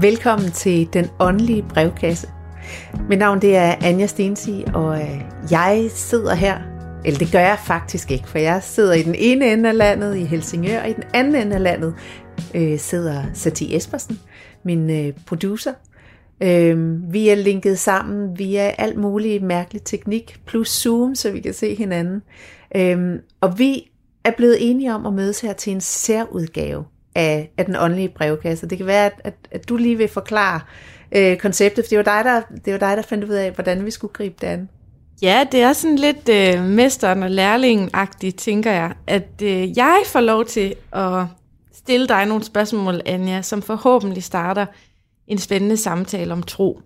Velkommen til Den Åndelige Brevkasse. Mit navn det er Anja Stensi, og øh, jeg sidder her, eller det gør jeg faktisk ikke, for jeg sidder i den ene ende af landet i Helsingør, og i den anden ende af landet øh, sidder Sati Espersen, min øh, producer. Øh, vi er linket sammen via alt muligt mærkelig teknik, plus Zoom, så vi kan se hinanden. Øh, og vi er blevet enige om at mødes her til en særudgave af, af den åndelige brevkasse. Det kan være, at, at, at du lige vil forklare øh, konceptet, for det var, dig, der, det var dig, der fandt ud af, hvordan vi skulle gribe det an. Ja, det er sådan lidt øh, mesteren og lærlingen-agtigt, tænker jeg, at øh, jeg får lov til at stille dig nogle spørgsmål, Anja, som forhåbentlig starter en spændende samtale om tro.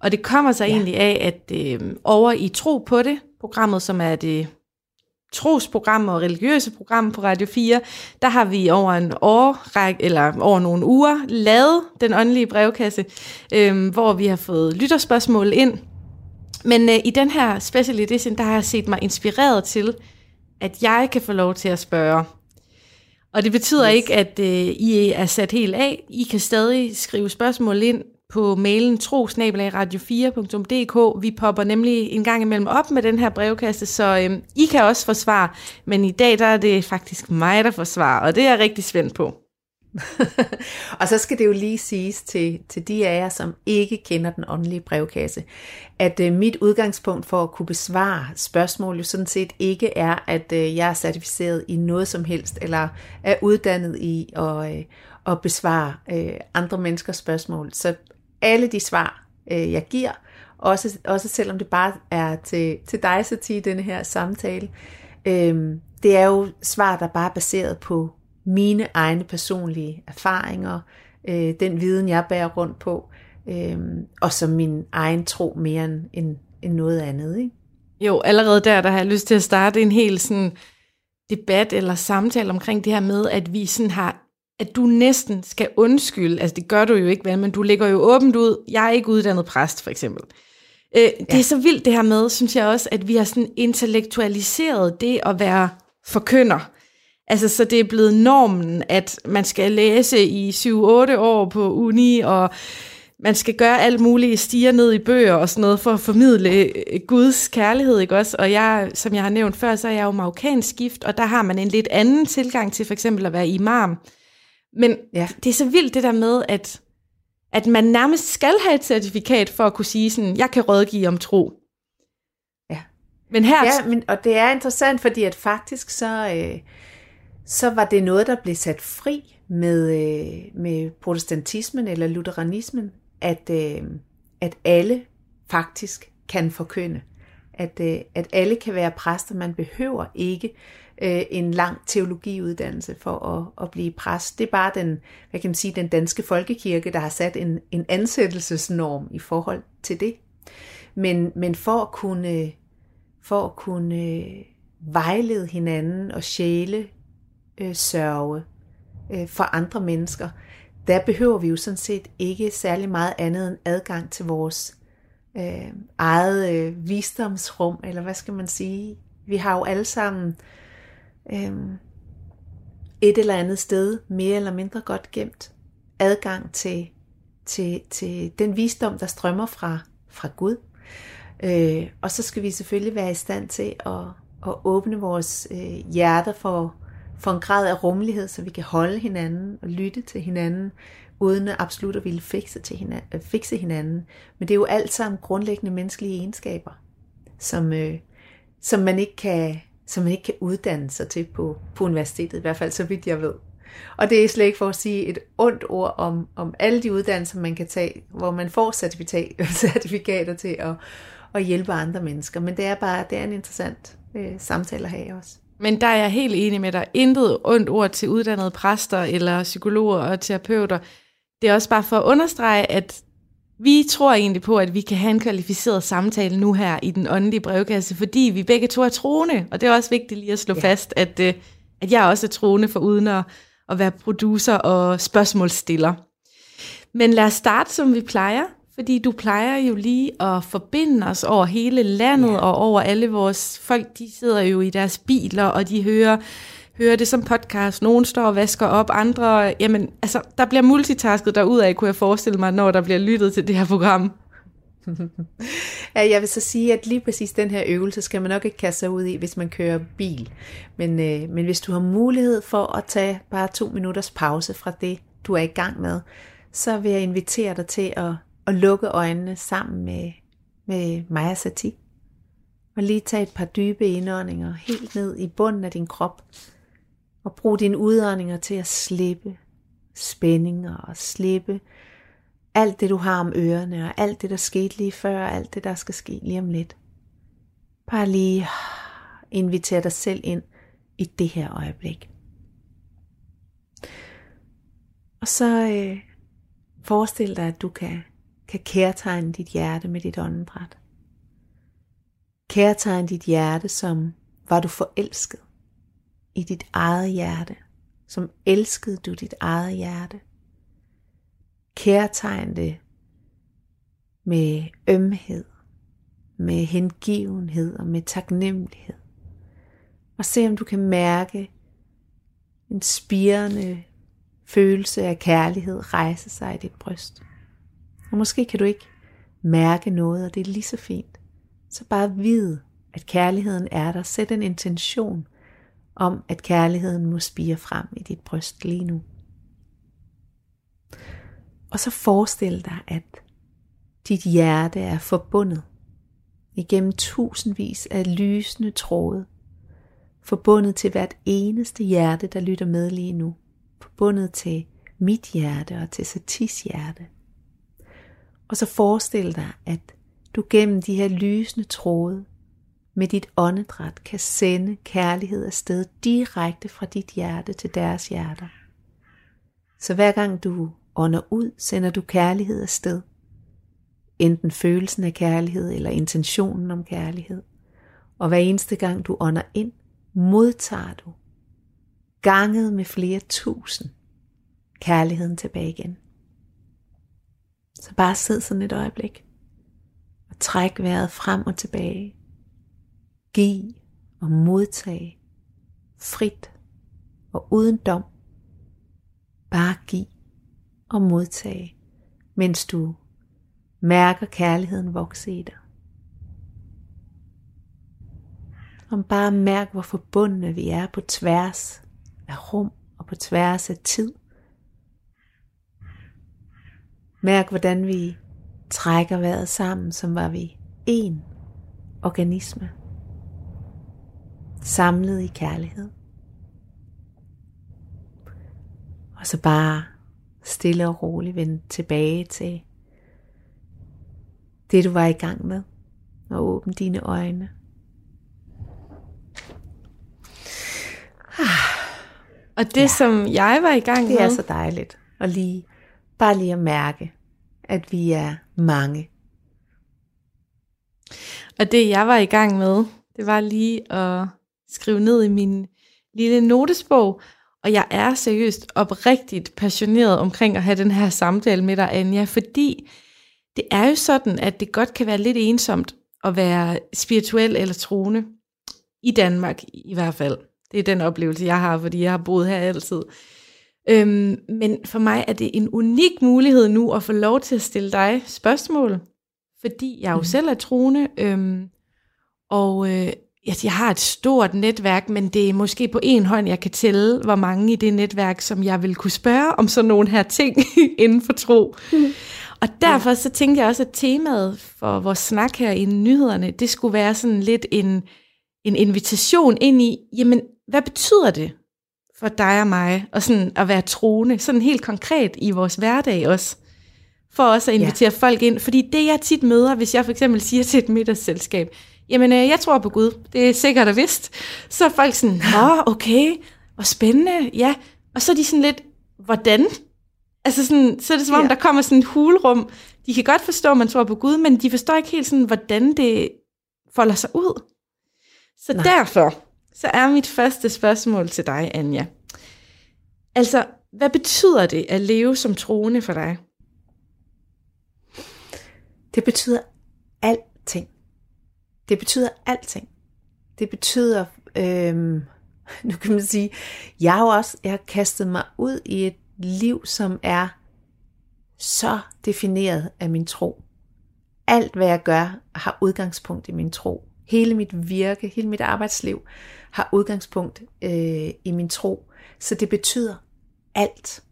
Og det kommer så ja. egentlig af, at øh, over i Tro på det, programmet, som er det trosprogram og religiøse program på Radio 4, der har vi over en årrække, eller over nogle uger, lavet den åndelige brevkasse, øh, hvor vi har fået lytterspørgsmål ind. Men øh, i den her special edition, der har jeg set mig inspireret til, at jeg kan få lov til at spørge. Og det betyder yes. ikke, at øh, I er sat helt af. I kan stadig skrive spørgsmål ind på mailen trosnabelagradio4.dk. Vi popper nemlig en gang imellem op med den her brevkasse, så øhm, I kan også få svar. Men i dag der er det faktisk mig, der får svar, og det er jeg rigtig spændt på. og så skal det jo lige siges til, til de af jer, som ikke kender den åndelige brevkasse, at øh, mit udgangspunkt for at kunne besvare spørgsmål jo sådan set ikke er, at øh, jeg er certificeret i noget som helst, eller er uddannet i at, øh, at besvare øh, andre menneskers spørgsmål. Så alle de svar, øh, jeg giver, også, også selvom det bare er til, til dig, så til denne her samtale. Øh, det er jo svar, der bare er baseret på mine egne personlige erfaringer, øh, den viden, jeg bærer rundt på, øh, og som min egen tro mere end, end, end noget andet. Ikke? Jo, allerede der, der har jeg lyst til at starte en helt sådan debat eller samtale omkring det her med, at vi sådan har at du næsten skal undskylde, altså det gør du jo ikke, vel, men du ligger jo åbent ud, jeg er ikke uddannet præst, for eksempel. Øh, det ja. er så vildt det her med, synes jeg også, at vi har sådan intellektualiseret det at være forkynder. Altså, så det er blevet normen, at man skal læse i 7-8 år på uni, og man skal gøre alt muligt, stiger ned i bøger og sådan noget, for at formidle øh, Guds kærlighed, ikke også? Og jeg, som jeg har nævnt før, så er jeg jo marokkansk gift, og der har man en lidt anden tilgang til for eksempel at være imam. Men ja. det er så vildt det der med, at, at man nærmest skal have et certifikat for at kunne sige sådan, jeg kan rådgive om tro. Ja. Men her... Ja, men, og det er interessant, fordi at faktisk så, øh, så var det noget, der blev sat fri med, øh, med protestantismen eller lutheranismen, at, øh, at alle faktisk kan forkynde. At, øh, at alle kan være præster. Man behøver ikke øh, en lang teologiuddannelse for at, at blive præst. Det er bare den, hvad kan man sige, den danske folkekirke, der har sat en, en ansættelsesnorm i forhold til det. Men, men for at kunne, for at kunne øh, vejlede hinanden og sjæle øh, sørge øh, for andre mennesker, der behøver vi jo sådan set ikke særlig meget andet end adgang til vores øh, eget øh, visdomsrum, eller hvad skal man sige. Vi har jo alle sammen øhm, et eller andet sted, mere eller mindre godt gemt, adgang til, til, til den visdom, der strømmer fra, fra Gud. Øh, og så skal vi selvfølgelig være i stand til at, at åbne vores øh, hjerter for, for en grad af rummelighed, så vi kan holde hinanden og lytte til hinanden, uden at absolut at ville fikse, til hinanden, øh, fikse hinanden. Men det er jo alt sammen grundlæggende menneskelige egenskaber, som, øh, som man ikke kan, som man ikke kan uddanne sig til på, på universitetet, i hvert fald så vidt jeg ved. Og det er slet ikke for at sige et ondt ord om, om alle de uddannelser, man kan tage, hvor man får certifikater til at, at hjælpe andre mennesker. Men det er bare det er en interessant øh, samtale at have også. Men der er jeg helt enig med dig. Intet ondt ord til uddannede præster eller psykologer og terapeuter. Det er også bare for at understrege, at vi tror egentlig på, at vi kan have en kvalificeret samtale nu her i den åndelige brevkasse, fordi vi begge to er troende, og det er også vigtigt lige at slå ja. fast, at, øh, at jeg også er troende for uden at, at være producer og spørgsmålsstiller. Men lad os starte, som vi plejer, fordi du plejer jo lige at forbinde os over hele landet ja. og over alle vores folk, de sidder jo i deres biler, og de hører hører det som podcast, nogen står og vasker op, andre, jamen, altså, der bliver multitasket af, kunne jeg forestille mig, når der bliver lyttet til det her program. ja, jeg vil så sige, at lige præcis den her øvelse skal man nok ikke kaste sig ud i, hvis man kører bil. Men, øh, men hvis du har mulighed for at tage bare to minutters pause fra det, du er i gang med, så vil jeg invitere dig til at, at lukke øjnene sammen med, med Maja Sati. Og lige tage et par dybe indåndinger helt ned i bunden af din krop. Og brug dine udåndinger til at slippe spændinger og slippe alt det, du har om ørerne, og alt det, der skete lige før, og alt det, der skal ske lige om lidt. Bare lige invitere dig selv ind i det her øjeblik. Og så øh, forestil dig, at du kan, kan kærtegne dit hjerte med dit åndedræt. Kærtegne dit hjerte, som var du forelsket i dit eget hjerte, som elskede du dit eget hjerte kærtegn det med ømhed, med hengivenhed og med taknemmelighed. Og se om du kan mærke en spirende følelse af kærlighed rejse sig i dit bryst. Og måske kan du ikke mærke noget, og det er lige så fint. Så bare vid, at kærligheden er der. Sæt en intention om, at kærligheden må spire frem i dit bryst lige nu. Og så forestil dig, at dit hjerte er forbundet igennem tusindvis af lysende tråde, forbundet til hvert eneste hjerte, der lytter med lige nu, forbundet til mit hjerte og til Satis hjerte. Og så forestil dig, at du gennem de her lysende tråde med dit åndedræt kan sende kærlighed afsted direkte fra dit hjerte til deres hjerter. Så hver gang du ånder ud, sender du kærlighed afsted. Enten følelsen af kærlighed eller intentionen om kærlighed. Og hver eneste gang du ånder ind, modtager du, ganget med flere tusind, kærligheden tilbage igen. Så bare sid sådan et øjeblik og træk vejret frem og tilbage. Giv og modtage frit og uden dom. Bare giv og modtage, mens du mærker kærligheden vokse i dig. Om bare mærk, hvor forbundne vi er på tværs af rum og på tværs af tid. Mærk, hvordan vi trækker vejret sammen, som var vi én organisme, samlet i kærlighed. Og så bare stille og roligt vende tilbage til det, du var i gang med, og åbne dine øjne. Og det, ja. som jeg var i gang med... Det er så dejligt. Og lige, bare lige at mærke, at vi er mange. Og det, jeg var i gang med, det var lige at skrive ned i min lille notesbog, og jeg er seriøst oprigtigt passioneret omkring at have den her samtale med dig, Anja, fordi det er jo sådan, at det godt kan være lidt ensomt at være spirituel eller troende. I Danmark i hvert fald. Det er den oplevelse, jeg har, fordi jeg har boet her altid. Øhm, men for mig er det en unik mulighed nu at få lov til at stille dig spørgsmål, fordi jeg jo mm. selv er troende, øhm, og øh, jeg har et stort netværk, men det er måske på en hånd, jeg kan tælle, hvor mange i det netværk, som jeg vil kunne spørge om sådan nogle her ting inden for tro. Mm. Og derfor så tænkte jeg også, at temaet for vores snak her i nyhederne, det skulle være sådan lidt en, en invitation ind i, jamen, hvad betyder det for dig og mig, og sådan at være troende, sådan helt konkret i vores hverdag også, for også at invitere ja. folk ind. Fordi det jeg tit møder, hvis jeg for eksempel siger til et middagsselskab, jamen øh, jeg tror på Gud, det er sikkert og vist. Så er folk sådan, nå okay, hvor spændende, ja. Og så er de sådan lidt, hvordan? Altså sådan, så er det som om, ja. der kommer sådan et hulrum. De kan godt forstå, at man tror på Gud, men de forstår ikke helt sådan, hvordan det folder sig ud. Så Nej. derfor, så er mit første spørgsmål til dig, Anja. Altså, hvad betyder det at leve som troende for dig? Det betyder alting. Det betyder alting. Det betyder øh, nu kan man sige, jeg har jo også jeg har kastet mig ud i et liv, som er så defineret af min tro. Alt hvad jeg gør har udgangspunkt i min tro. Hele mit virke, hele mit arbejdsliv har udgangspunkt øh, i min tro. Så det betyder alt.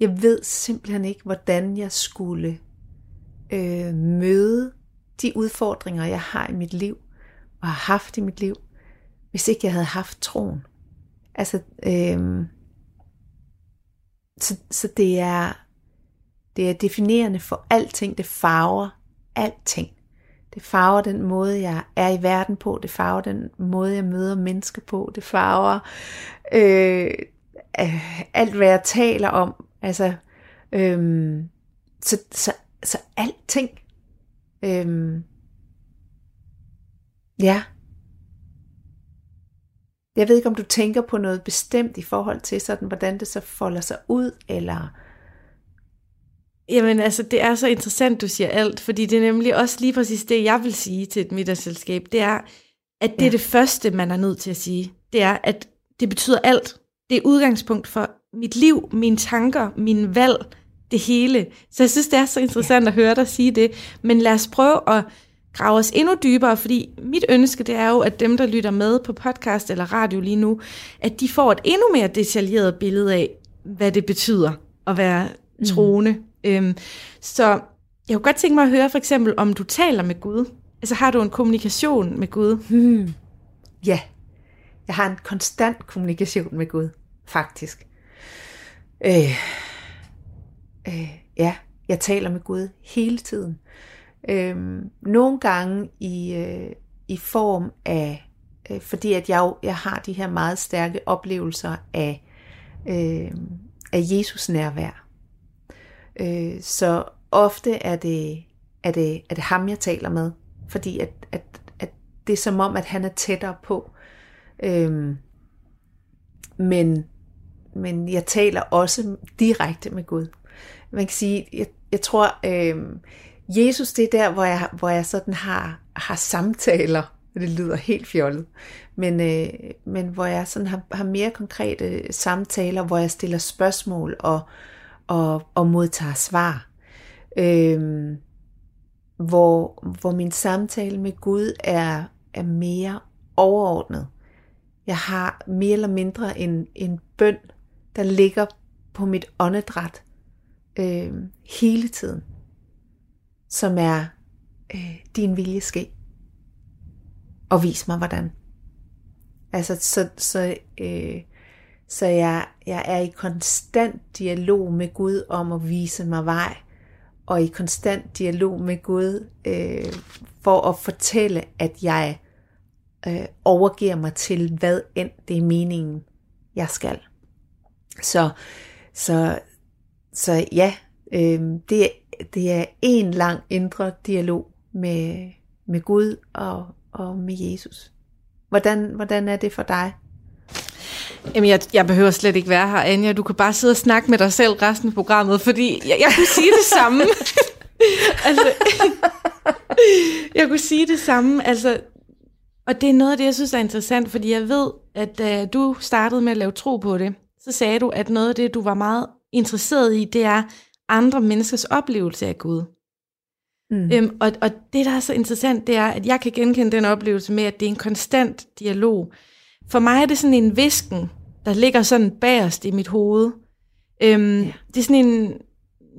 Jeg ved simpelthen ikke, hvordan jeg skulle øh, møde de udfordringer, jeg har i mit liv, og har haft i mit liv, hvis ikke jeg havde haft troen. Altså, øhm, så, så det er det er definerende for alting, det farver alting. Det farver den måde, jeg er i verden på, det farver den måde, jeg møder mennesker på, det farver øh, øh alt, hvad jeg taler om. Altså, øh, så, så, så alting. Øh, ja. Jeg ved ikke, om du tænker på noget bestemt i forhold til sådan, hvordan det så folder sig ud, eller... Jamen altså, det er så interessant, du siger alt, fordi det er nemlig også lige præcis det, jeg vil sige til et middagsselskab. Det er, at det ja. er det første, man er nødt til at sige. Det er, at det betyder alt. Det er udgangspunkt for mit liv, mine tanker, min valg, det hele. Så jeg synes, det er så interessant ja. at høre dig sige det. Men lad os prøve at grave os endnu dybere, fordi mit ønske det er jo, at dem, der lytter med på podcast eller radio lige nu, at de får et endnu mere detaljeret billede af, hvad det betyder at være mm. troende. Mm. Øhm, så jeg kunne godt tænke mig at høre for eksempel, om du taler med Gud. Altså har du en kommunikation med Gud? Hmm. Ja, jeg har en konstant kommunikation med Gud, faktisk. Øh, øh, ja, jeg taler med Gud hele tiden. Øh, nogle gange i, øh, i form af, øh, fordi at jeg, jeg har de her meget stærke oplevelser af, øh, af Jesus nærvær. Øh, så ofte er det, er, det, er det ham, jeg taler med, fordi at, at, at det er som om, at han er tættere på. Øh, men, men jeg taler også direkte med Gud. Man kan sige, jeg, jeg tror, øh, Jesus, det er der, hvor jeg, hvor jeg sådan har, har samtaler. Det lyder helt fjollet. Men, øh, men hvor jeg sådan har, har mere konkrete samtaler, hvor jeg stiller spørgsmål og, og, og modtager svar. Øh, hvor, hvor min samtale med Gud er, er mere overordnet. Jeg har mere eller mindre en, en bøn, der ligger på mit åndedræt øh, hele tiden som er øh, din vilje ske. Og vis mig hvordan. Altså, så, så, øh, så jeg, jeg er i konstant dialog med Gud om at vise mig vej, og i konstant dialog med Gud øh, for at fortælle, at jeg øh, overgiver mig til, hvad end det er meningen, jeg skal. Så, så, så ja, øh, det, det er en lang indre dialog med, med Gud og, og med Jesus. Hvordan, hvordan er det for dig? Jamen, jeg, jeg behøver slet ikke være her, Anja. Du kan bare sidde og snakke med dig selv resten af programmet, fordi jeg, jeg kunne sige det samme. altså, jeg kunne sige det samme. Altså, og det er noget af det, jeg synes er interessant, fordi jeg ved, at da du startede med at lave tro på det, så sagde du, at noget af det, du var meget interesseret i, det er andre menneskers oplevelse af Gud. Mm. Øhm, og, og det, der er så interessant, det er, at jeg kan genkende den oplevelse med, at det er en konstant dialog. For mig er det sådan en visken, der ligger sådan bagerst i mit hoved. Øhm, ja. Det er sådan en,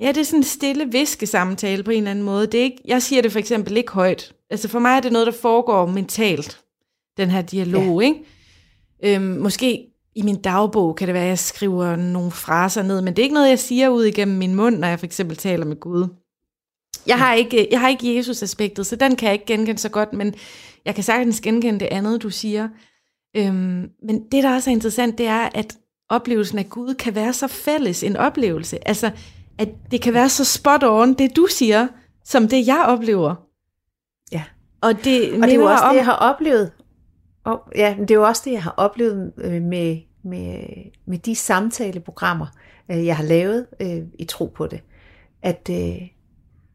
ja, det er sådan en stille viskesamtale på en eller anden måde. Det er ikke, jeg siger det for eksempel ikke højt. Altså for mig er det noget, der foregår mentalt, den her dialog, ja. ikke? Øhm, måske i min dagbog kan det være, at jeg skriver nogle fraser ned, men det er ikke noget, jeg siger ud igennem min mund, når jeg for eksempel taler med Gud. Jeg har ikke, jeg har ikke Jesus-aspektet, så den kan jeg ikke genkende så godt, men jeg kan sagtens genkende det andet, du siger. Øhm, men det, der også er interessant, det er, at oplevelsen af Gud kan være så fælles en oplevelse. Altså, at det kan være så spot on, det du siger, som det jeg oplever. Ja. Og det, og det er jo også om, det, jeg har oplevet. Og, ja, det er jo også det, jeg har oplevet øh, med, med, med de samtaleprogrammer, øh, jeg har lavet øh, i tro på det, at, øh,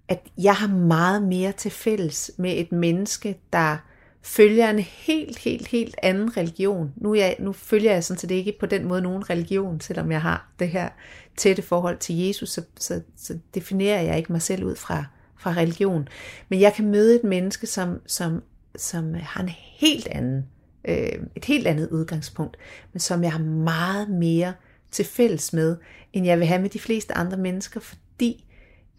at jeg har meget mere til fælles med et menneske, der følger en helt, helt, helt anden religion. Nu, jeg, nu følger jeg sådan set ikke på den måde nogen religion, selvom jeg har det her tætte forhold til Jesus, så, så, så definerer jeg ikke mig selv ud fra, fra religion. Men jeg kan møde et menneske, som, som, som har en helt anden, øh, et helt andet udgangspunkt, men som jeg har meget mere til fælles med, end jeg vil have med de fleste andre mennesker, fordi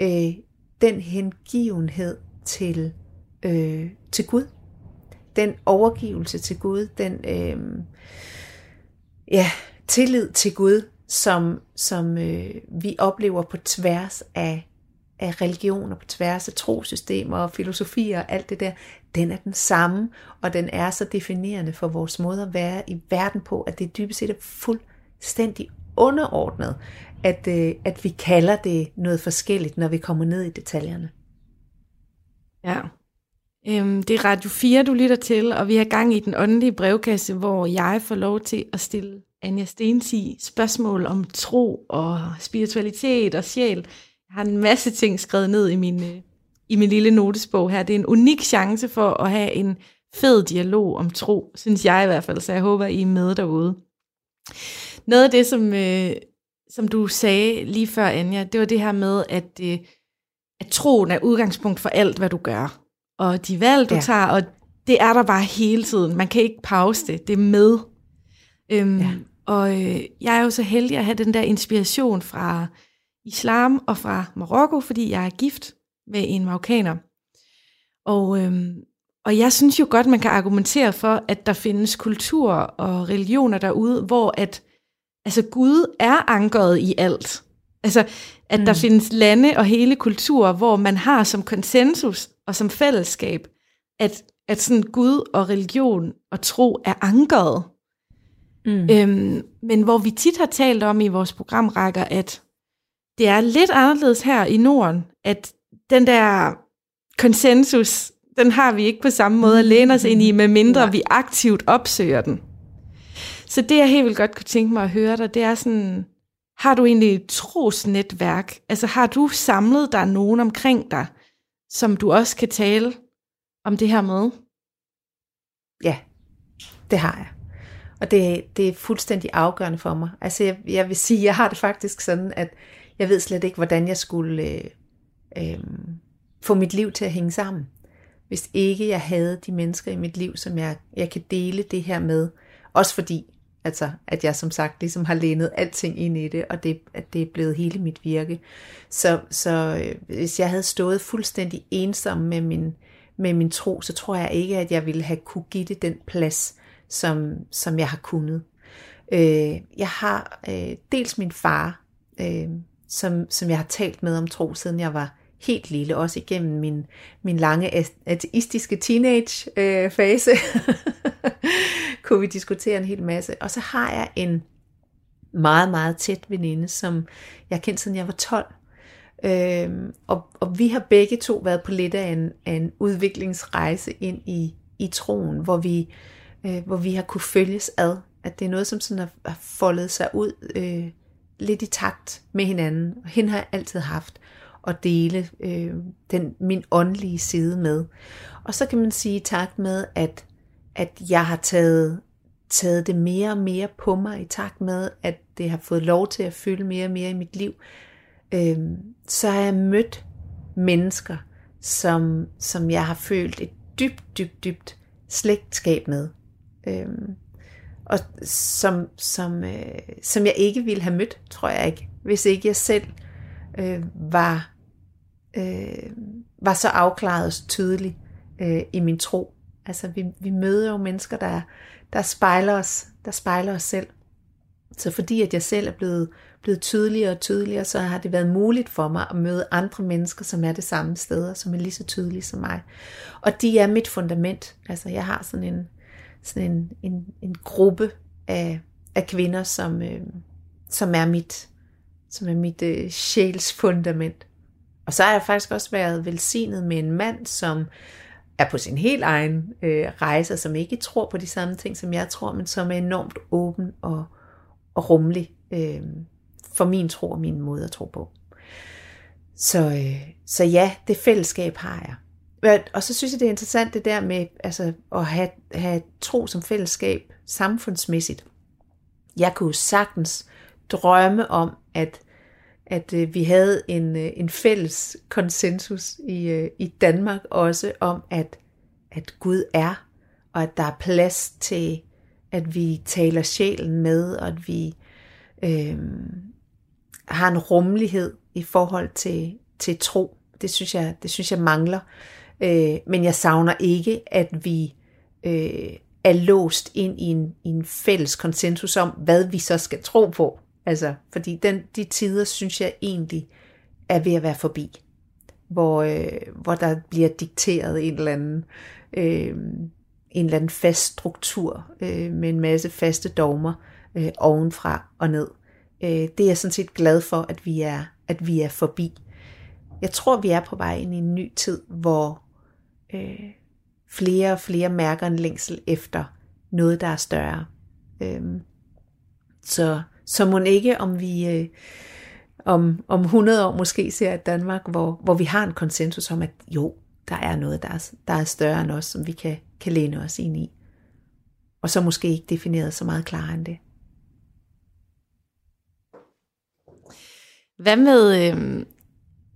øh, den hengivenhed til, øh, til Gud, den overgivelse til Gud, den øh, ja, tillid til Gud, som, som øh, vi oplever på tværs af, af religioner, på tværs af trosystemer og filosofier og alt det der, den er den samme, og den er så definerende for vores måde at være i verden på, at det dybest set er fuldstændig underordnet, at, øh, at vi kalder det noget forskelligt, når vi kommer ned i detaljerne. Ja. Øhm, det er Radio 4, du lytter til, og vi har gang i den åndelige brevkasse, hvor jeg får lov til at stille Anja Stensi spørgsmål om tro og spiritualitet og sjæl. Jeg har en masse ting skrevet ned i min, øh, i min lille notesbog her. Det er en unik chance for at have en fed dialog om tro, synes jeg i hvert fald, så jeg håber, I er med derude. Noget af det, som, øh, som du sagde lige før, Anja, det var det her med, at, øh, at troen er udgangspunkt for alt, hvad du gør. Og de valg, du ja. tager, og det er der bare hele tiden. Man kan ikke pause det. Det er med. Øhm, ja. Og øh, jeg er jo så heldig at have den der inspiration fra islam og fra Marokko, fordi jeg er gift med en marokkaner. Og, øhm, og jeg synes jo godt, man kan argumentere for, at der findes kulturer og religioner derude, hvor at altså Gud er ankeret i alt. Altså, at mm. der findes lande og hele kulturer, hvor man har som konsensus og som fællesskab, at, at sådan Gud og religion og tro er ankeret. Mm. Øhm, men hvor vi tit har talt om i vores programrækker, at det er lidt anderledes her i Norden, at den der konsensus, den har vi ikke på samme måde at læne os ind i, medmindre vi aktivt opsøger den. Så det, jeg helt vildt godt kunne tænke mig at høre dig, det er sådan, har du egentlig et trosnetværk? Altså har du samlet dig nogen omkring dig, som du også kan tale om det her med? Ja, det har jeg. Og det, det er fuldstændig afgørende for mig. Altså jeg, jeg vil sige, jeg har det faktisk sådan, at jeg ved slet ikke, hvordan jeg skulle øh, øh, få mit liv til at hænge sammen. Hvis ikke jeg havde de mennesker i mit liv, som jeg, jeg kan dele det her med. Også fordi, altså, at jeg som sagt ligesom har lænet alting ind i det, og det, at det er blevet hele mit virke. Så, så øh, hvis jeg havde stået fuldstændig ensom med min, med min tro, så tror jeg ikke, at jeg ville have kunne give det den plads, som, som jeg har kunnet. Øh, jeg har øh, dels min far, øh, som, som jeg har talt med om tro, siden jeg var helt lille, også igennem min, min lange ateistiske teenage-fase, øh, kunne vi diskutere en hel masse. Og så har jeg en meget, meget tæt veninde, som jeg har kendt siden jeg var 12. Øhm, og, og vi har begge to været på lidt af en, af en udviklingsrejse ind i, i troen, hvor vi, øh, hvor vi har kunne følges ad. At det er noget, som sådan har, har foldet sig ud øh, lidt i takt med hinanden. Og hende har jeg altid haft at dele øh, den, min åndelige side med. Og så kan man sige tak med, at, at jeg har taget, taget det mere og mere på mig i takt med, at det har fået lov til at fylde mere og mere i mit liv. Øh, så har jeg mødt mennesker, som, som jeg har følt et dybt, dybt, dybt slægtskab med. Øh, og som, som, øh, som jeg ikke ville have mødt, tror jeg ikke, hvis ikke jeg selv øh, var øh, var så afklaret og tydelig øh, i min tro. Altså vi, vi møder jo mennesker, der, der spejler os, der spejler os selv. Så fordi at jeg selv er blevet, blevet tydeligere og tydeligere, så har det været muligt for mig at møde andre mennesker, som er det samme sted, og som er lige så tydelige som mig. Og de er mit fundament. Altså jeg har sådan en, sådan en, en, en gruppe af, af kvinder, som, øh, som er mit, som er mit øh, sjæls fundament. Og så har jeg faktisk også været velsignet med en mand, som er på sin helt egen øh, rejse, som ikke tror på de samme ting, som jeg tror, men som er enormt åben og, og rummelig øh, for min tro og min måde at tro på. Så, øh, så ja, det fællesskab har jeg og så synes jeg, det er interessant det der med altså, at have, have tro som fællesskab samfundsmæssigt. Jeg kunne sagtens drømme om, at, at øh, vi havde en, øh, en fælles konsensus i, øh, i Danmark også om, at, at Gud er, og at der er plads til, at vi taler sjælen med, og at vi øh, har en rummelighed i forhold til, til tro. Det synes jeg, det synes jeg mangler. Øh, men jeg savner ikke, at vi øh, er låst ind i en, i en fælles konsensus om, hvad vi så skal tro på. Altså, fordi den, de tider, synes jeg egentlig, er ved at være forbi. Hvor, øh, hvor der bliver dikteret en eller anden, øh, en eller anden fast struktur øh, med en masse faste dogmer øh, ovenfra og ned. Øh, det er jeg sådan set glad for, at vi er, at vi er forbi. Jeg tror, vi er på vej ind i en ny tid, hvor øh, flere og flere mærker en længsel efter noget, der er større. Øh, så, så må ikke, om vi øh, om, om 100 år måske ser et Danmark, hvor, hvor vi har en konsensus om, at jo, der er noget, der er, der er større end os, som vi kan, kan læne os ind i. Og så måske ikke defineret så meget klarere end det. Hvad med, øh,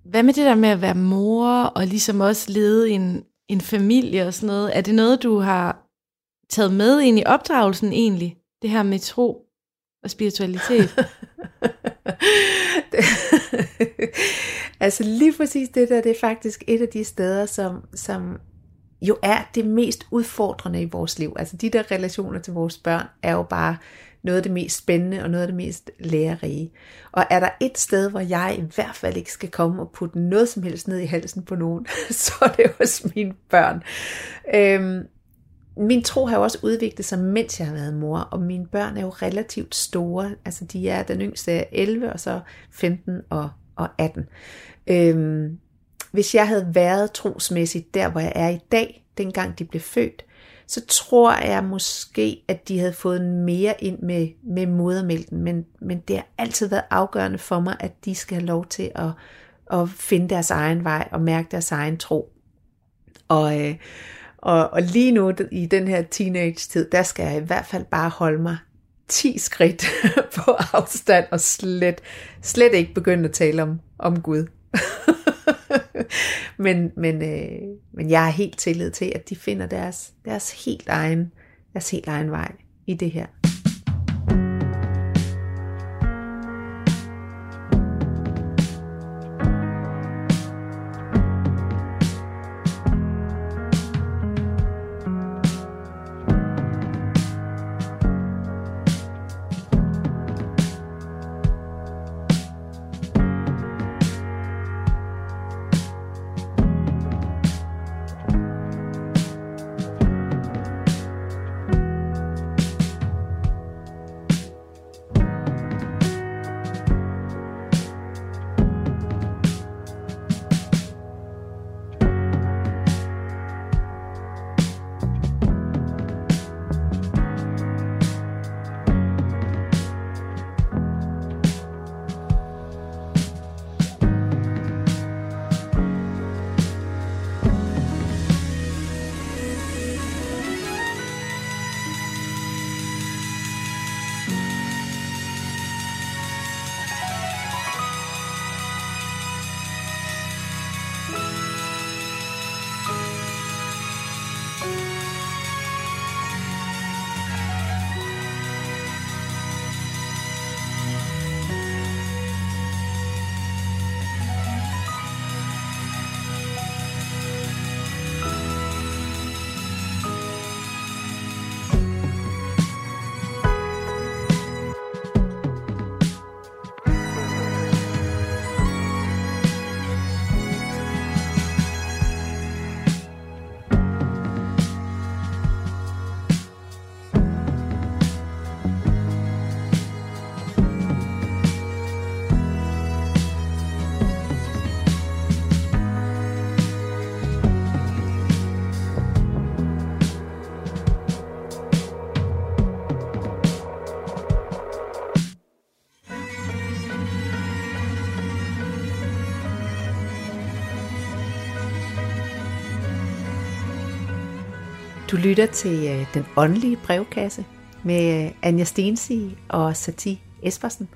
hvad med det der med at være mor, og ligesom også lede en, en familie og sådan noget? Er det noget, du har taget med ind i opdragelsen egentlig? Det her med tro og spiritualitet? altså lige præcis det der, det er faktisk et af de steder, som, som jo er det mest udfordrende i vores liv. Altså de der relationer til vores børn er jo bare noget af det mest spændende og noget af det mest lærerige. Og er der et sted, hvor jeg i hvert fald ikke skal komme og putte noget som helst ned i halsen på nogen, så er det hos mine børn. Øhm, min tro har jo også udviklet sig, mens jeg har været mor, og mine børn er jo relativt store. Altså de er, den yngste er 11, og så 15 og, og 18. Øhm, hvis jeg havde været trosmæssigt der, hvor jeg er i dag, dengang de blev født, så tror jeg måske, at de havde fået mere ind med, med modermælken, men, men det har altid været afgørende for mig, at de skal have lov til at, at finde deres egen vej og mærke deres egen tro. Og, øh, og, og lige nu i den her teenage-tid, der skal jeg i hvert fald bare holde mig 10 skridt på afstand og slet, slet ikke begynde at tale om, om Gud. men, men, øh, men jeg har helt tillid til, at de finder deres, deres, helt egen, deres helt egen vej i det her. Du lytter til øh, Den Åndelige Brevkasse med øh, Anja Stensi og Sati Espersen.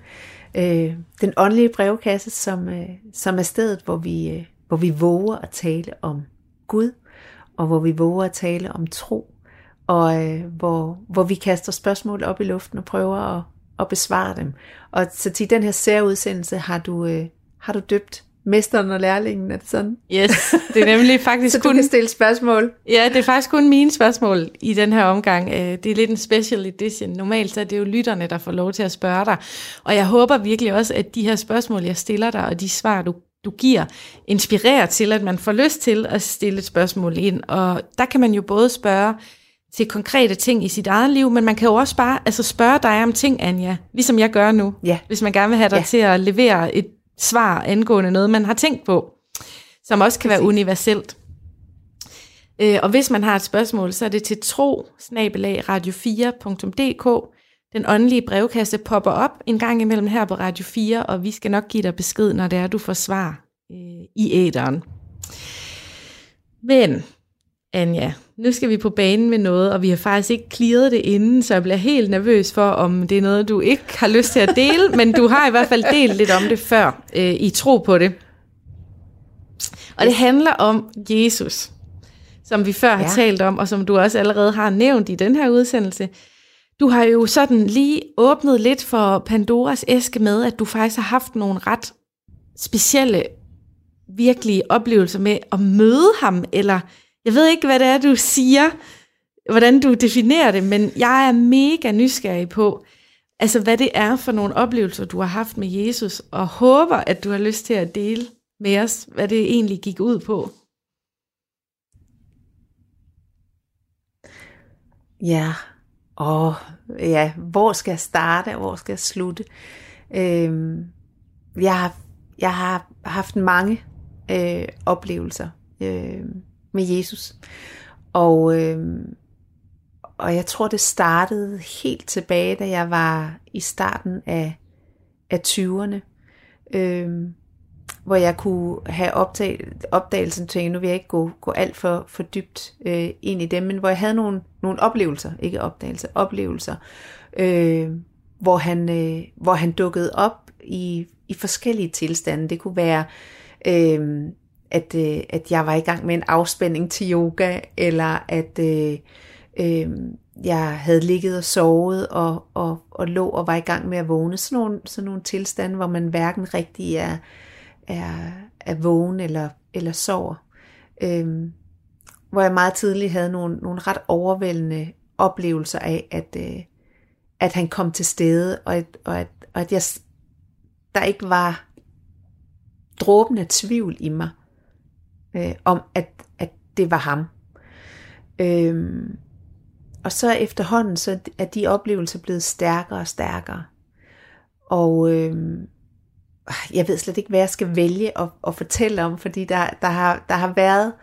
Øh, den Åndelige Brevkasse, som, som er stedet, hvor vi, hvor vi våger at tale om Gud, og hvor vi våger at tale om tro, og hvor, hvor vi kaster spørgsmål op i luften og prøver at, at besvare dem. Og så til den her særudsendelse har du, har du døbt mesteren og lærlingen, er det sådan? Yes, det er nemlig faktisk så kun... du kan stille spørgsmål? Ja, det er faktisk kun mine spørgsmål i den her omgang. Øh, det er lidt en special edition. Normalt så er det jo lytterne, der får lov til at spørge dig. Og jeg håber virkelig også, at de her spørgsmål, jeg stiller dig, og de svar, du, du giver, inspirerer til, at man får lyst til at stille et spørgsmål ind. Og der kan man jo både spørge til konkrete ting i sit eget liv, men man kan jo også bare altså spørge dig om ting, Anja, ligesom jeg gør nu, ja. hvis man gerne vil have dig ja. til at levere et svar angående noget, man har tænkt på, som også kan være universelt. Øh, og hvis man har et spørgsmål, så er det til tro radio4.dk. Den åndelige brevkasse popper op en gang imellem her på Radio 4, og vi skal nok give dig besked, når det er, du får svar øh, i æderen. Men, Anja, nu skal vi på banen med noget, og vi har faktisk ikke clearet det inden, så jeg bliver helt nervøs for, om det er noget, du ikke har lyst til at dele, men du har i hvert fald delt lidt om det før, øh, i tro på det. Og det handler om Jesus, som vi før har ja. talt om, og som du også allerede har nævnt i den her udsendelse. Du har jo sådan lige åbnet lidt for Pandoras æske med, at du faktisk har haft nogle ret specielle, virkelige oplevelser med at møde ham, eller jeg ved ikke, hvad det er, du siger, hvordan du definerer det, men jeg er mega nysgerrig på, altså hvad det er for nogle oplevelser, du har haft med Jesus, og håber, at du har lyst til at dele med os, hvad det egentlig gik ud på. Ja, og ja, hvor skal jeg starte, hvor skal jeg slutte? Øhm, jeg, har, jeg har haft mange øh, oplevelser. Øh, med Jesus. Og, øh, og jeg tror, det startede helt tilbage, da jeg var i starten af, af 20'erne. Øh, hvor jeg kunne have opdag, opdagelsen til, nu vil jeg ikke gå, gå alt for, for dybt øh, ind i dem, men hvor jeg havde nogle, nogle oplevelser, ikke opdagelser, oplevelser, øh, hvor, han, øh, hvor han dukkede op i, i forskellige tilstande. Det kunne være øh, at, øh, at jeg var i gang med en afspænding til yoga, eller at øh, øh, jeg havde ligget og sovet og, og, og lå og var i gang med at vågne. Sådan nogle, sådan nogle tilstande, hvor man hverken rigtig er, er, er vågen eller, eller sover. Øh, hvor jeg meget tidligt havde nogle, nogle ret overvældende oplevelser af, at, øh, at han kom til stede, og at, og at, og at jeg, der ikke var dråben af tvivl i mig øh, om, at, at det var ham. Øhm, og så efterhånden, så er de oplevelser blevet stærkere og stærkere. Og øhm, jeg ved slet ikke, hvad jeg skal vælge at, at fortælle om, fordi der, der, har, der har været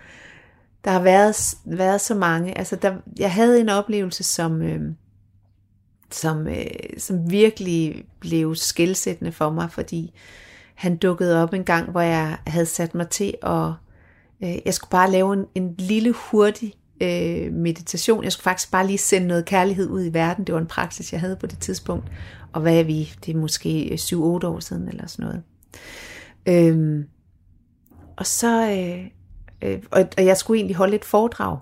der har været, været så mange. Altså, der, jeg havde en oplevelse, som, øh, som, øh, som virkelig blev skældsættende for mig, fordi han dukkede op en gang, hvor jeg havde sat mig til at Øh, jeg skulle bare lave en, en lille hurtig øh, meditation. Jeg skulle faktisk bare lige sende noget kærlighed ud i verden. Det var en praksis, jeg havde på det tidspunkt. Og hvad er vi? Det er måske øh, 7-8 år siden eller sådan noget. Øhm, og så, øh, øh, og, og jeg skulle egentlig holde et foredrag,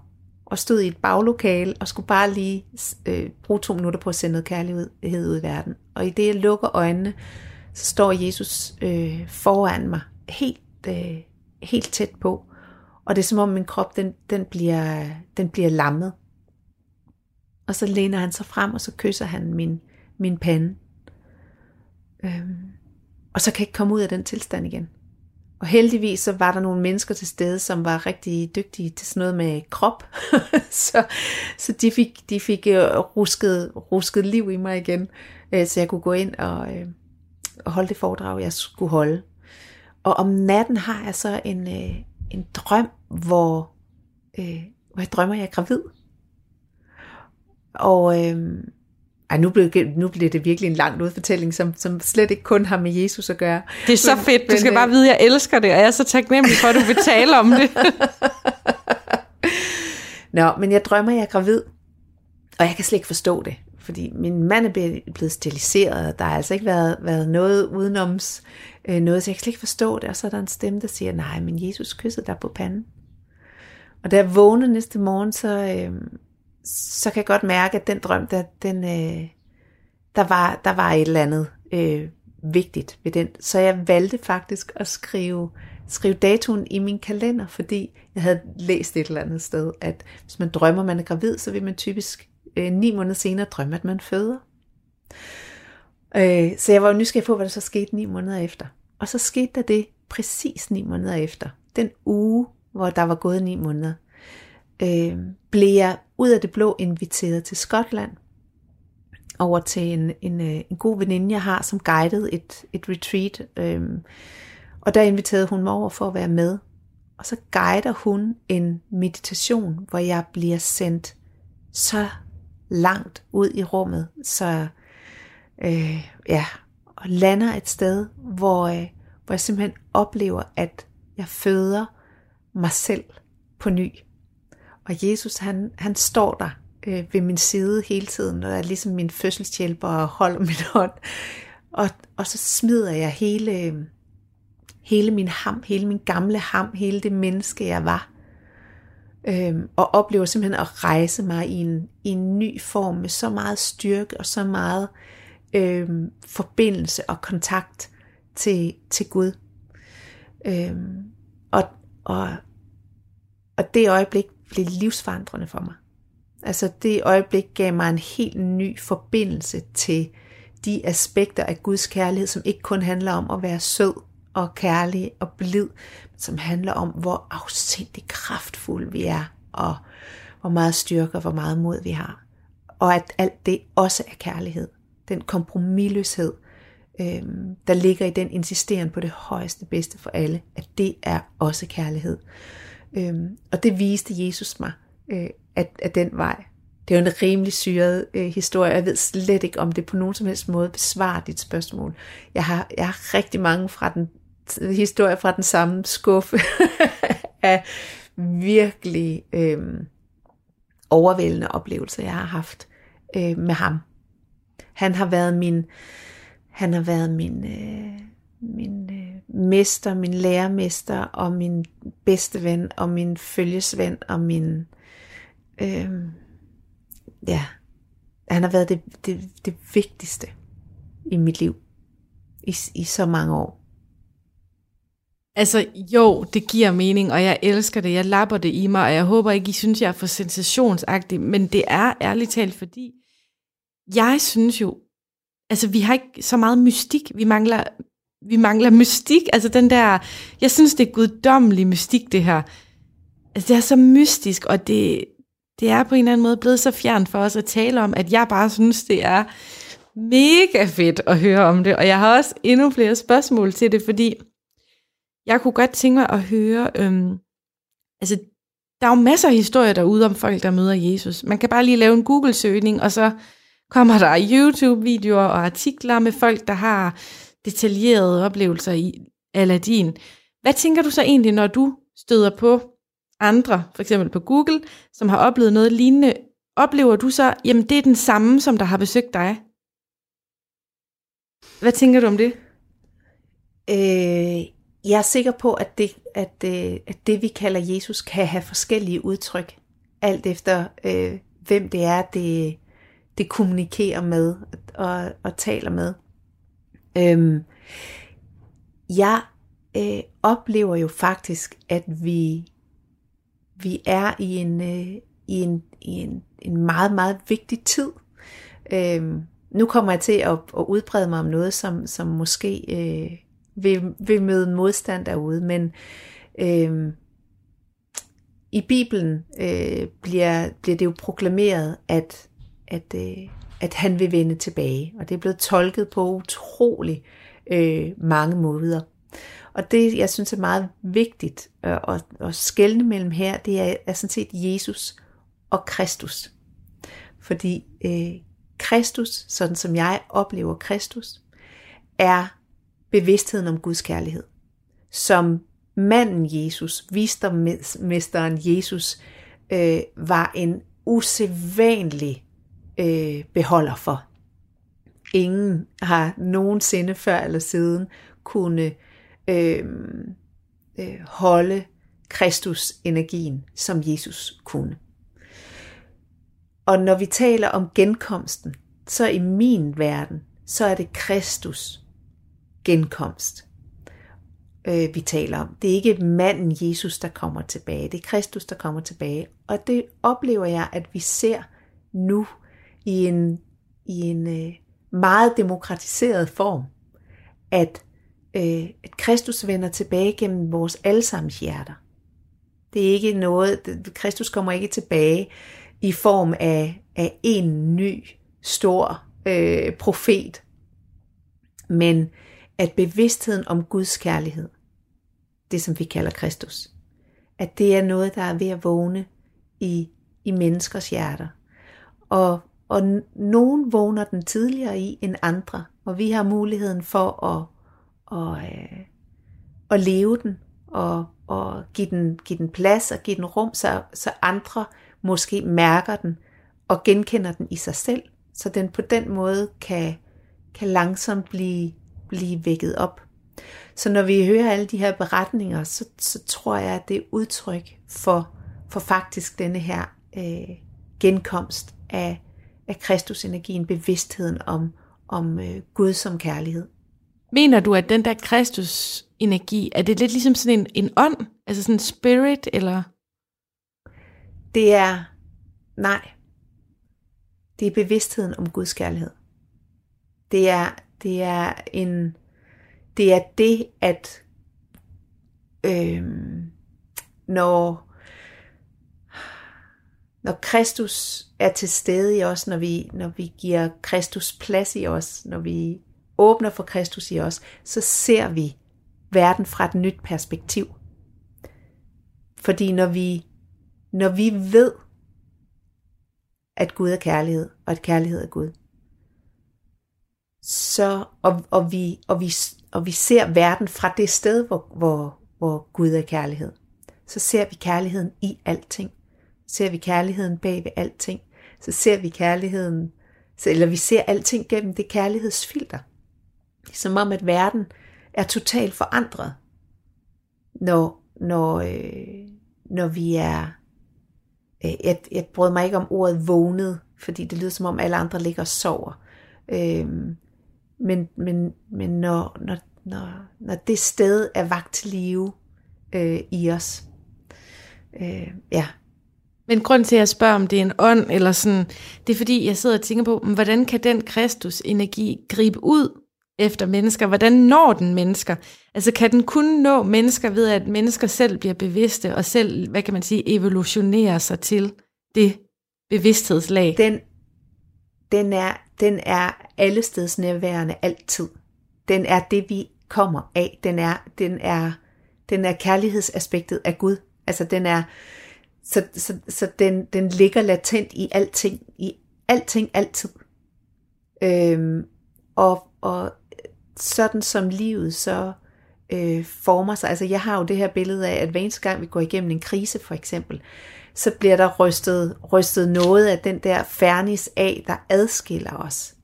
og stod i et baglokale, og skulle bare lige øh, bruge to minutter på at sende noget kærlighed ud i verden. Og i det, jeg lukker øjnene, så står Jesus øh, foran mig, helt, øh, helt tæt på. Og det er som om min krop, den, den, bliver, den bliver lammet. Og så læner han sig frem, og så kysser han min, min pande. Øhm, og så kan jeg ikke komme ud af den tilstand igen. Og heldigvis så var der nogle mennesker til stede, som var rigtig dygtige til sådan noget med krop. så så de fik, de fik øh, rusket, rusket liv i mig igen, øh, så jeg kunne gå ind og, uh, og holde det foredrag, jeg skulle holde. Og om natten har jeg så en, en drøm, hvor, øh, hvor jeg drømmer, jeg er gravid. Og øh, ej, nu, blev, nu blev det virkelig en lang udfortælling, som, som slet ikke kun har med Jesus at gøre. Det er så men, fedt. Du men, skal øh, bare vide, at jeg elsker det, og jeg er så taknemmelig for, at du vil tale om det. Nå, men jeg drømmer, jeg er gravid, og jeg kan slet ikke forstå det, fordi min mand er blevet steriliseret, og der har altså ikke været, været noget udenoms, øh, noget, så jeg kan slet ikke forstå det, og så er der en stemme, der siger, nej, men Jesus kyssede dig på panden. Og da jeg vågner næste morgen, så, øh, så kan jeg godt mærke, at den drøm, der, den, øh, der, var, der var et eller andet øh, vigtigt ved den. Så jeg valgte faktisk at skrive, skrive datoen i min kalender, fordi jeg havde læst et eller andet sted, at hvis man drømmer, man er gravid, så vil man typisk øh, ni måneder senere drømme, at man føder. Øh, så jeg var jo nysgerrig på, hvad der så skete ni måneder efter. Og så skete der det præcis ni måneder efter. Den uge, hvor der var gået ni måneder, øh, blev jeg ud af det blå inviteret til Skotland over til en, en, øh, en god veninde, jeg har, som guidede et, et retreat. Øh, og der inviterede hun mig over for at være med. Og så guider hun en meditation, hvor jeg bliver sendt så langt ud i rummet, så øh, ja, og lander et sted, hvor, øh, hvor jeg simpelthen oplever, at jeg føder mig selv på ny. Og Jesus, han, han står der øh, ved min side hele tiden, og er ligesom min fødselshjælper og holder min hånd. Og, og så smider jeg hele, øh, hele min ham, hele min gamle ham, hele det menneske, jeg var. Øhm, og oplever simpelthen at rejse mig i en, i en ny form med så meget styrke og så meget øhm, forbindelse og kontakt til, til Gud. Øhm, og, og, og det øjeblik blev livsforandrende for mig. Altså det øjeblik gav mig en helt ny forbindelse til de aspekter af Guds kærlighed, som ikke kun handler om at være sød og kærlig og blid, som handler om, hvor afsindig kraftfulde vi er, og hvor meget styrke og hvor meget mod vi har. Og at alt det også er kærlighed. Den kompromilløshed, øh, der ligger i den insisteren på det højeste bedste for alle, at det er også kærlighed. Øh, og det viste Jesus mig øh, at, at den vej. Det er jo en rimelig syret øh, historie. Jeg ved slet ikke, om det på nogen som helst måde besvarer dit spørgsmål. Jeg har, jeg har rigtig mange fra den historier fra den samme skuffe af virkelig øh, overvældende oplevelser, jeg har haft øh, med ham. Han har været min, han har været min, øh, min øh, mester, min lærermester og min bedste ven og min følgesven og min øh, ja, han har været det, det, det vigtigste i mit liv i, i så mange år. Altså jo, det giver mening, og jeg elsker det, jeg lapper det i mig, og jeg håber ikke, I synes, jeg er for sensationsagtig, men det er ærligt talt, fordi jeg synes jo, altså vi har ikke så meget mystik, vi mangler, vi mangler mystik, altså den der, jeg synes det er guddommelig mystik det her, altså det er så mystisk, og det, det er på en eller anden måde blevet så fjern for os at tale om, at jeg bare synes, det er mega fedt at høre om det. Og jeg har også endnu flere spørgsmål til det, fordi jeg kunne godt tænke mig at høre, øhm, altså der er jo masser af historier derude om folk, der møder Jesus. Man kan bare lige lave en Google-søgning, og så kommer der YouTube-videoer og artikler med folk, der har detaljerede oplevelser i Aladdin. Hvad tænker du så egentlig, når du støder på andre, for eksempel på Google, som har oplevet noget lignende, oplever du så, jamen det er den samme, som der har besøgt dig? Hvad tænker du om det? Øh, jeg er sikker på, at det, at, øh, at det, vi kalder Jesus, kan have forskellige udtryk, alt efter øh, hvem det er, det, det kommunikerer med og, og taler med. Øhm, jeg øh, oplever jo faktisk, at vi vi er i en, øh, i en, i en, en meget, meget vigtig tid. Øhm, nu kommer jeg til at, at udbrede mig om noget, som, som måske øh, vil, vil møde modstand derude, men øh, i Bibelen øh, bliver, bliver det jo proklameret, at, at, øh, at han vil vende tilbage, og det er blevet tolket på utrolig øh, mange måder. Og det, jeg synes er meget vigtigt øh, at, at skelne mellem her, det er, er sådan set Jesus og Kristus. Fordi øh, Kristus, sådan som jeg oplever Kristus, er bevidstheden om Guds kærlighed. Som manden Jesus, visdommesteren Jesus, øh, var en usædvanlig øh, beholder for. Ingen har nogensinde før eller siden kunne øh, øh, holde Kristus-energien, som Jesus kunne. Og når vi taler om genkomsten, så i min verden, så er det Kristus genkomst, øh, vi taler om. Det er ikke manden Jesus, der kommer tilbage. Det er Kristus, der kommer tilbage. Og det oplever jeg, at vi ser nu i en, i en øh, meget demokratiseret form, at, øh, at Kristus vender tilbage gennem vores allesammens hjerter. Det er ikke noget, Kristus kommer ikke tilbage i form af, af en ny, stor øh, profet, men at bevidstheden om Guds kærlighed, det som vi kalder Kristus, at det er noget, der er ved at vågne i, i menneskers hjerter. Og, og nogen vågner den tidligere i end andre, og vi har muligheden for at, og, øh, at leve den, og, og give, den, give den plads og give den rum, så, så andre måske mærker den og genkender den i sig selv, så den på den måde kan, kan langsomt blive, blive vækket op. Så når vi hører alle de her beretninger, så, så tror jeg, at det er udtryk for, for faktisk denne her øh, genkomst af, af Kristusenergien, bevidstheden om, om øh, Gud som kærlighed. Mener du, at den der Kristus-energi, er det lidt ligesom sådan en, en ånd? Altså sådan en spirit, eller? Det er, nej. Det er bevidstheden om Guds kærlighed. Det er, det er en, det er det, at øh, når, når Kristus er til stede i os, når vi, når vi giver Kristus plads i os, når vi åbner for Kristus i os, så ser vi verden fra et nyt perspektiv. Fordi når vi, når vi ved, at Gud er kærlighed, og at kærlighed er Gud, så, og, og, vi, og, vi, og vi ser verden fra det sted, hvor, hvor, hvor Gud er kærlighed, så ser vi kærligheden i alting. Ser vi kærligheden bag ved alting. Så ser vi kærligheden, eller vi ser alting gennem det kærlighedsfilter. Som om, at verden er totalt forandret, når, når, øh, når vi er... Øh, jeg, jeg brød mig ikke om ordet vågnet, fordi det lyder som om alle andre ligger og sover. Øh, men men, men når, når, når, når det sted er vagt til live øh, i os. Øh, ja. Men grund til, at jeg spørger, om det er en ånd, eller sådan, det er fordi, jeg sidder og tænker på, hvordan kan den Kristus-energi gribe ud efter mennesker? Hvordan når den mennesker? Altså kan den kun nå mennesker ved, at mennesker selv bliver bevidste, og selv, hvad kan man sige, evolutionerer sig til det bevidsthedslag? Den, den, er, den er allesteds nærværende altid. Den er det, vi kommer af. Den er, den er, den er kærlighedsaspektet af Gud. Altså den er, så, så, så den, den ligger latent i alting, i alting altid. Øhm, og, og sådan som livet så øh, former sig. Altså jeg har jo det her billede af, at hver eneste gang vi går igennem en krise for eksempel, så bliver der rystet, rystet noget af den der fernis af, der adskiller os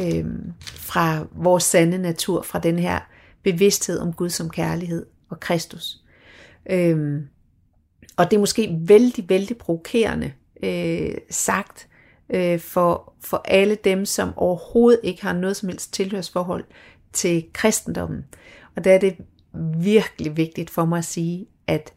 øh, fra vores sande natur, fra den her bevidsthed om Gud som kærlighed og Kristus. Øh, og det er måske vældig, vældig provokerende øh, sagt øh, for, for alle dem, som overhovedet ikke har noget som helst tilhørsforhold til kristendommen. Og der er det virkelig vigtigt for mig at sige, at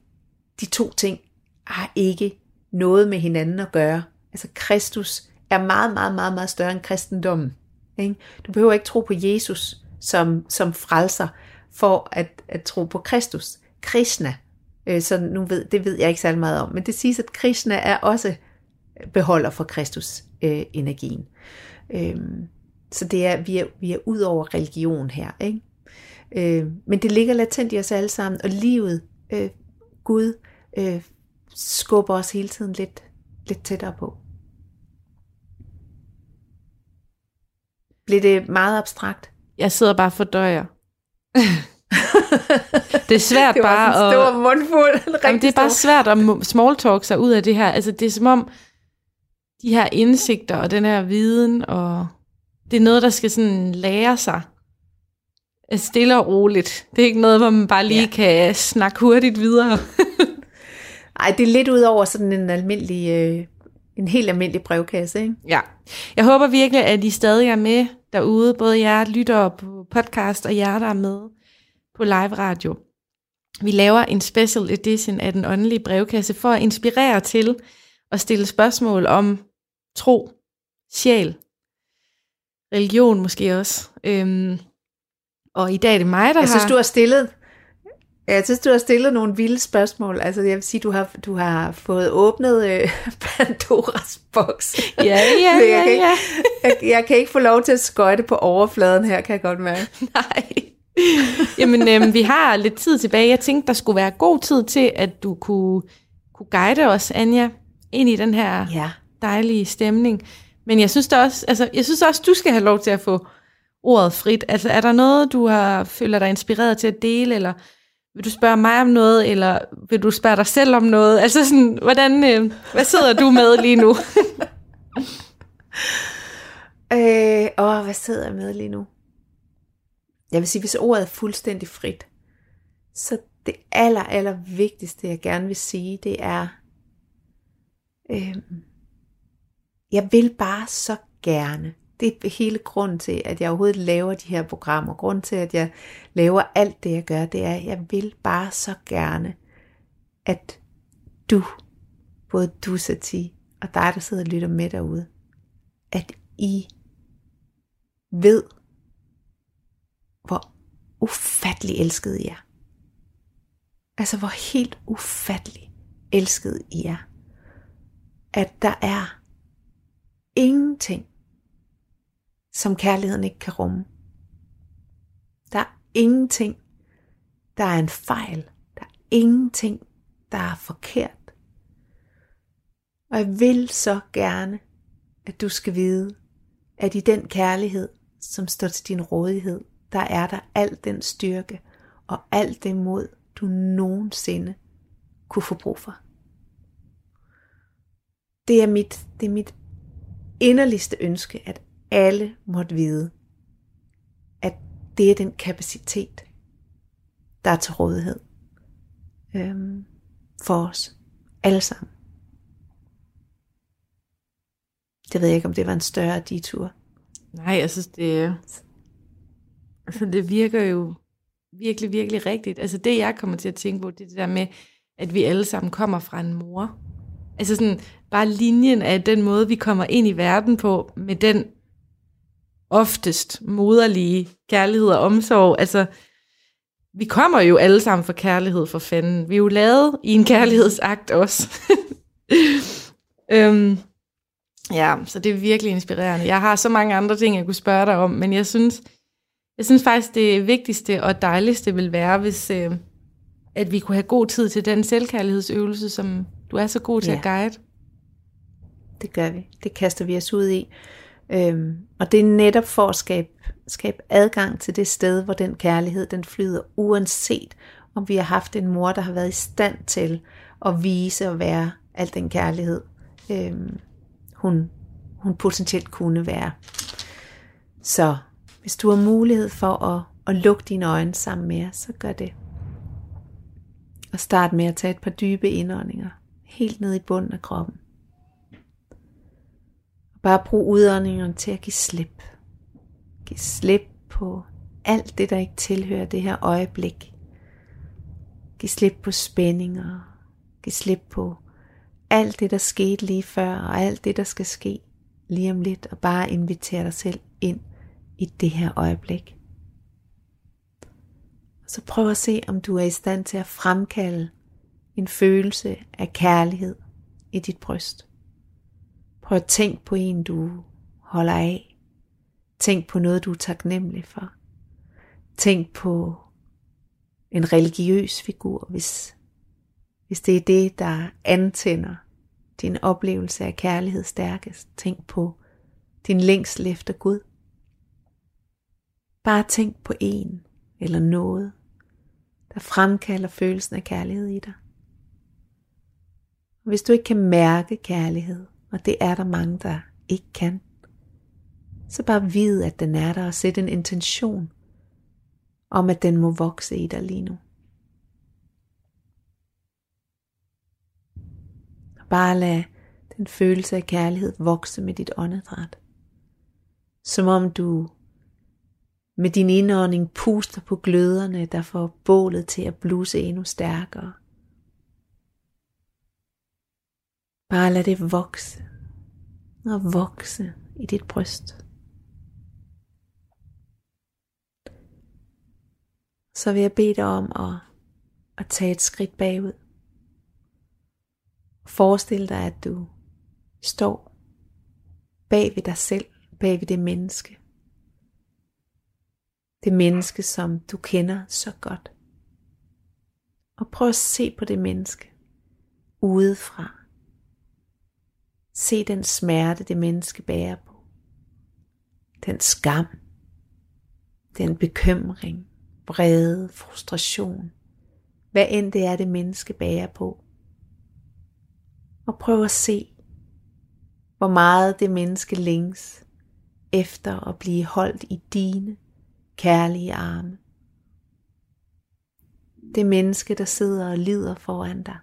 de to ting har ikke noget med hinanden at gøre. Altså Kristus er meget, meget, meget, meget større end kristendommen. Ikke? Du behøver ikke tro på Jesus som, som frelser for at, at tro på Kristus. Krishna, øh, så nu ved, det ved jeg ikke særlig meget om, men det siges, at Krishna er også beholder for Kristus øh, energien. Øhm, så det er, vi er, vi er ud over religion her. Ikke? Øh, men det ligger latent i os alle sammen, og livet, øh, Gud, øh, skubber os hele tiden lidt, lidt tættere på. Bliver det meget abstrakt? Jeg sidder bare for døjer. det er svært det bare at... Det var en mundfuld. Jamen, det er bare svært at small talk sig ud af det her. Altså, det er som om, de her indsigter og den her viden, og det er noget, der skal sådan lære sig stille og roligt. Det er ikke noget, hvor man bare lige ja. kan snakke hurtigt videre. Nej, det er lidt ud over sådan en almindelig, øh, en helt almindelig brevkasse, ikke? Ja. Jeg håber virkelig, at I stadig er med derude, både jer lytter på podcast og jer, der er med på live radio. Vi laver en special edition af den åndelige brevkasse for at inspirere til at stille spørgsmål om tro, sjæl, religion måske også. Øhm, og i dag er det mig, der jeg har... synes, du har stillet jeg synes, du har stillet nogle vilde spørgsmål. Altså, jeg vil sige, du har, du har fået åbnet øh, Pandoras boks. Ja, ja, ja, jeg, kan ja. Ikke, jeg, jeg kan ikke få lov til at skøjte på overfladen her, kan jeg godt mærke. Nej. Jamen, øhm, vi har lidt tid tilbage. Jeg tænkte, der skulle være god tid til, at du kunne, kunne guide os, Anja, ind i den her ja. dejlige stemning. Men jeg synes, også, altså, jeg synes også, du skal have lov til at få ordet frit. Altså, er der noget, du har føler dig inspireret til at dele, eller vil du spørge mig om noget, eller vil du spørge dig selv om noget? Altså sådan, hvordan, øh, hvad sidder du med lige nu? øh, åh, hvad sidder jeg med lige nu? Jeg vil sige, hvis ordet er fuldstændig frit, så det aller, aller vigtigste, jeg gerne vil sige, det er, øh, jeg vil bare så gerne det er hele grunden til, at jeg overhovedet laver de her programmer. Grunden til, at jeg laver alt det, jeg gør, det er, at jeg vil bare så gerne, at du, både du, Sati, og dig, der sidder og lytter med derude, at I ved, hvor ufattelig elsket I er. Altså, hvor helt ufattelig elsket I er. At der er ingenting, som kærligheden ikke kan rumme. Der er ingenting, der er en fejl. Der er ingenting, der er forkert. Og jeg vil så gerne, at du skal vide, at i den kærlighed, som står til din rådighed, der er der al den styrke og alt det mod, du nogensinde kunne få brug for. Det er mit, det er mit inderligste ønske, at alle måtte vide, at det er den kapacitet, der er til rådighed øhm, for os alle sammen. Det ved jeg ikke, om det var en større detur. Nej, jeg synes, det, altså, det virker jo virkelig, virkelig rigtigt. Altså det, jeg kommer til at tænke på, det er det der med, at vi alle sammen kommer fra en mor. Altså sådan, bare linjen af den måde, vi kommer ind i verden på, med den oftest moderlige kærlighed og omsorg. Altså, vi kommer jo alle sammen for kærlighed for fanden. Vi er jo lavet i en kærlighedsakt også. øhm, ja, så det er virkelig inspirerende. Jeg har så mange andre ting, jeg kunne spørge dig om, men jeg synes, jeg synes faktisk, det vigtigste og dejligste vil være, hvis øh, at vi kunne have god tid til den selvkærlighedsøvelse, som du er så god til ja. at guide. Det gør vi. Det kaster vi os ud i. Øhm, og det er netop for at skabe, skabe adgang til det sted, hvor den kærlighed den flyder, uanset om vi har haft en mor, der har været i stand til at vise og være al den kærlighed, øhm, hun, hun potentielt kunne være. Så hvis du har mulighed for at, at lukke dine øjne sammen med os, så gør det. Og start med at tage et par dybe indåndinger, helt ned i bunden af kroppen. Bare brug udåndingerne til at give slip. Giv slip på alt det, der ikke tilhører det her øjeblik. Giv slip på spændinger. Giv slip på alt det, der skete lige før, og alt det, der skal ske lige om lidt, og bare invitere dig selv ind i det her øjeblik. Så prøv at se, om du er i stand til at fremkalde en følelse af kærlighed i dit bryst. Prøv at tænk på en, du holder af. Tænk på noget, du er taknemmelig for. Tænk på en religiøs figur, hvis, hvis det er det, der antænder din oplevelse af kærlighed stærkest. Tænk på din længsel efter Gud. Bare tænk på en eller noget, der fremkalder følelsen af kærlighed i dig. Hvis du ikke kan mærke kærlighed, og det er der mange, der ikke kan, så bare vid, at den er der, og sæt en intention om, at den må vokse i dig lige nu. Bare lad den følelse af kærlighed vokse med dit åndedræt. Som om du med din indånding puster på gløderne, der får bålet til at bluse endnu stærkere. Bare lad det vokse og vokse i dit bryst. Så vil jeg bede dig om at, at tage et skridt bagud. Forestil dig, at du står bag ved dig selv, bag ved det menneske. Det menneske, som du kender så godt. Og prøv at se på det menneske udefra. Se den smerte, det menneske bærer på. Den skam. Den bekymring, vrede, frustration. Hvad end det er, det menneske bærer på. Og prøv at se, hvor meget det menneske længes efter at blive holdt i dine kærlige arme. Det menneske, der sidder og lider foran dig.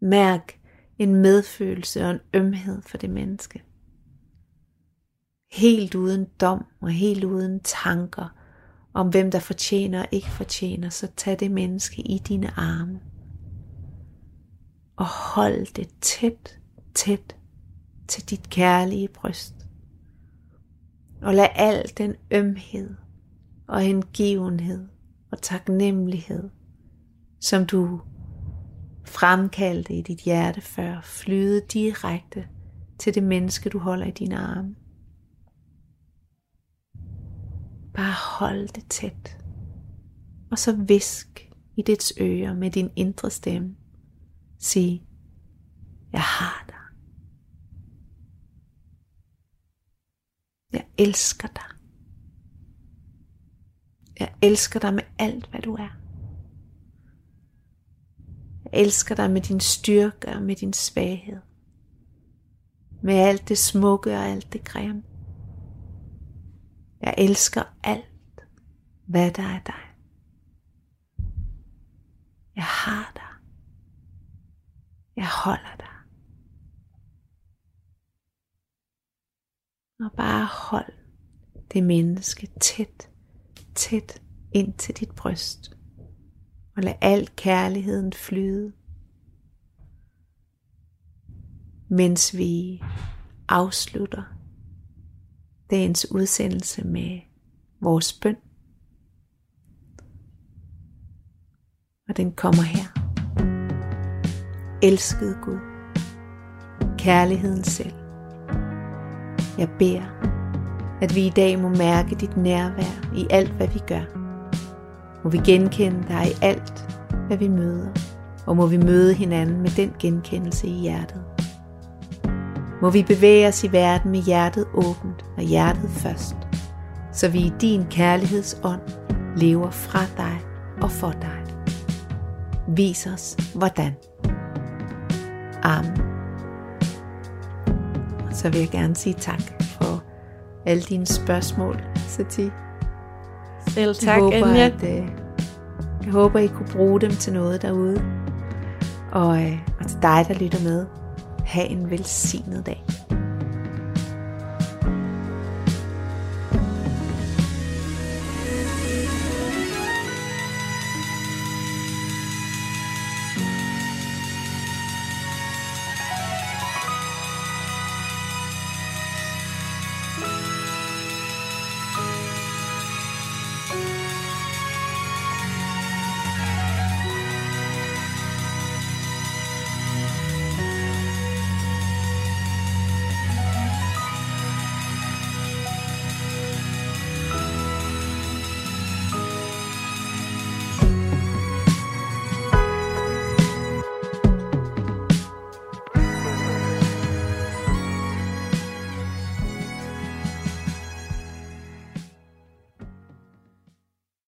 Mærk en medfølelse og en ømhed for det menneske. Helt uden dom og helt uden tanker om hvem der fortjener og ikke fortjener, så tag det menneske i dine arme. Og hold det tæt, tæt til dit kærlige bryst. Og lad al den ømhed og hengivenhed og taknemmelighed, som du fremkaldte i dit hjerte før, flyde direkte til det menneske, du holder i dine arme. Bare hold det tæt, og så visk i dets ører med din indre stemme. Sig, jeg har dig. Jeg elsker dig. Jeg elsker dig med alt, hvad du er. Jeg elsker dig med din styrke og med din svaghed. Med alt det smukke og alt det grimme. Jeg elsker alt, hvad der er dig. Jeg har dig. Jeg holder dig. Og bare hold det menneske tæt, tæt ind til dit bryst og lad al kærligheden flyde. Mens vi afslutter dagens udsendelse med vores bøn. Og den kommer her. Elskede Gud, kærligheden selv. Jeg beder, at vi i dag må mærke dit nærvær i alt, hvad vi gør må vi genkende dig i alt, hvad vi møder, og må vi møde hinanden med den genkendelse i hjertet. Må vi bevæge os i verden med hjertet åbent og hjertet først, så vi i din kærlighedsånd lever fra dig og for dig. Vis os hvordan. Amen. Og så vil jeg gerne sige tak for alle dine spørgsmål, Sati. Selv tak, jeg håber, Anja. At, øh, jeg håber, I kunne bruge dem til noget derude. Og, øh, og til dig, der lytter med, have en velsignet dag.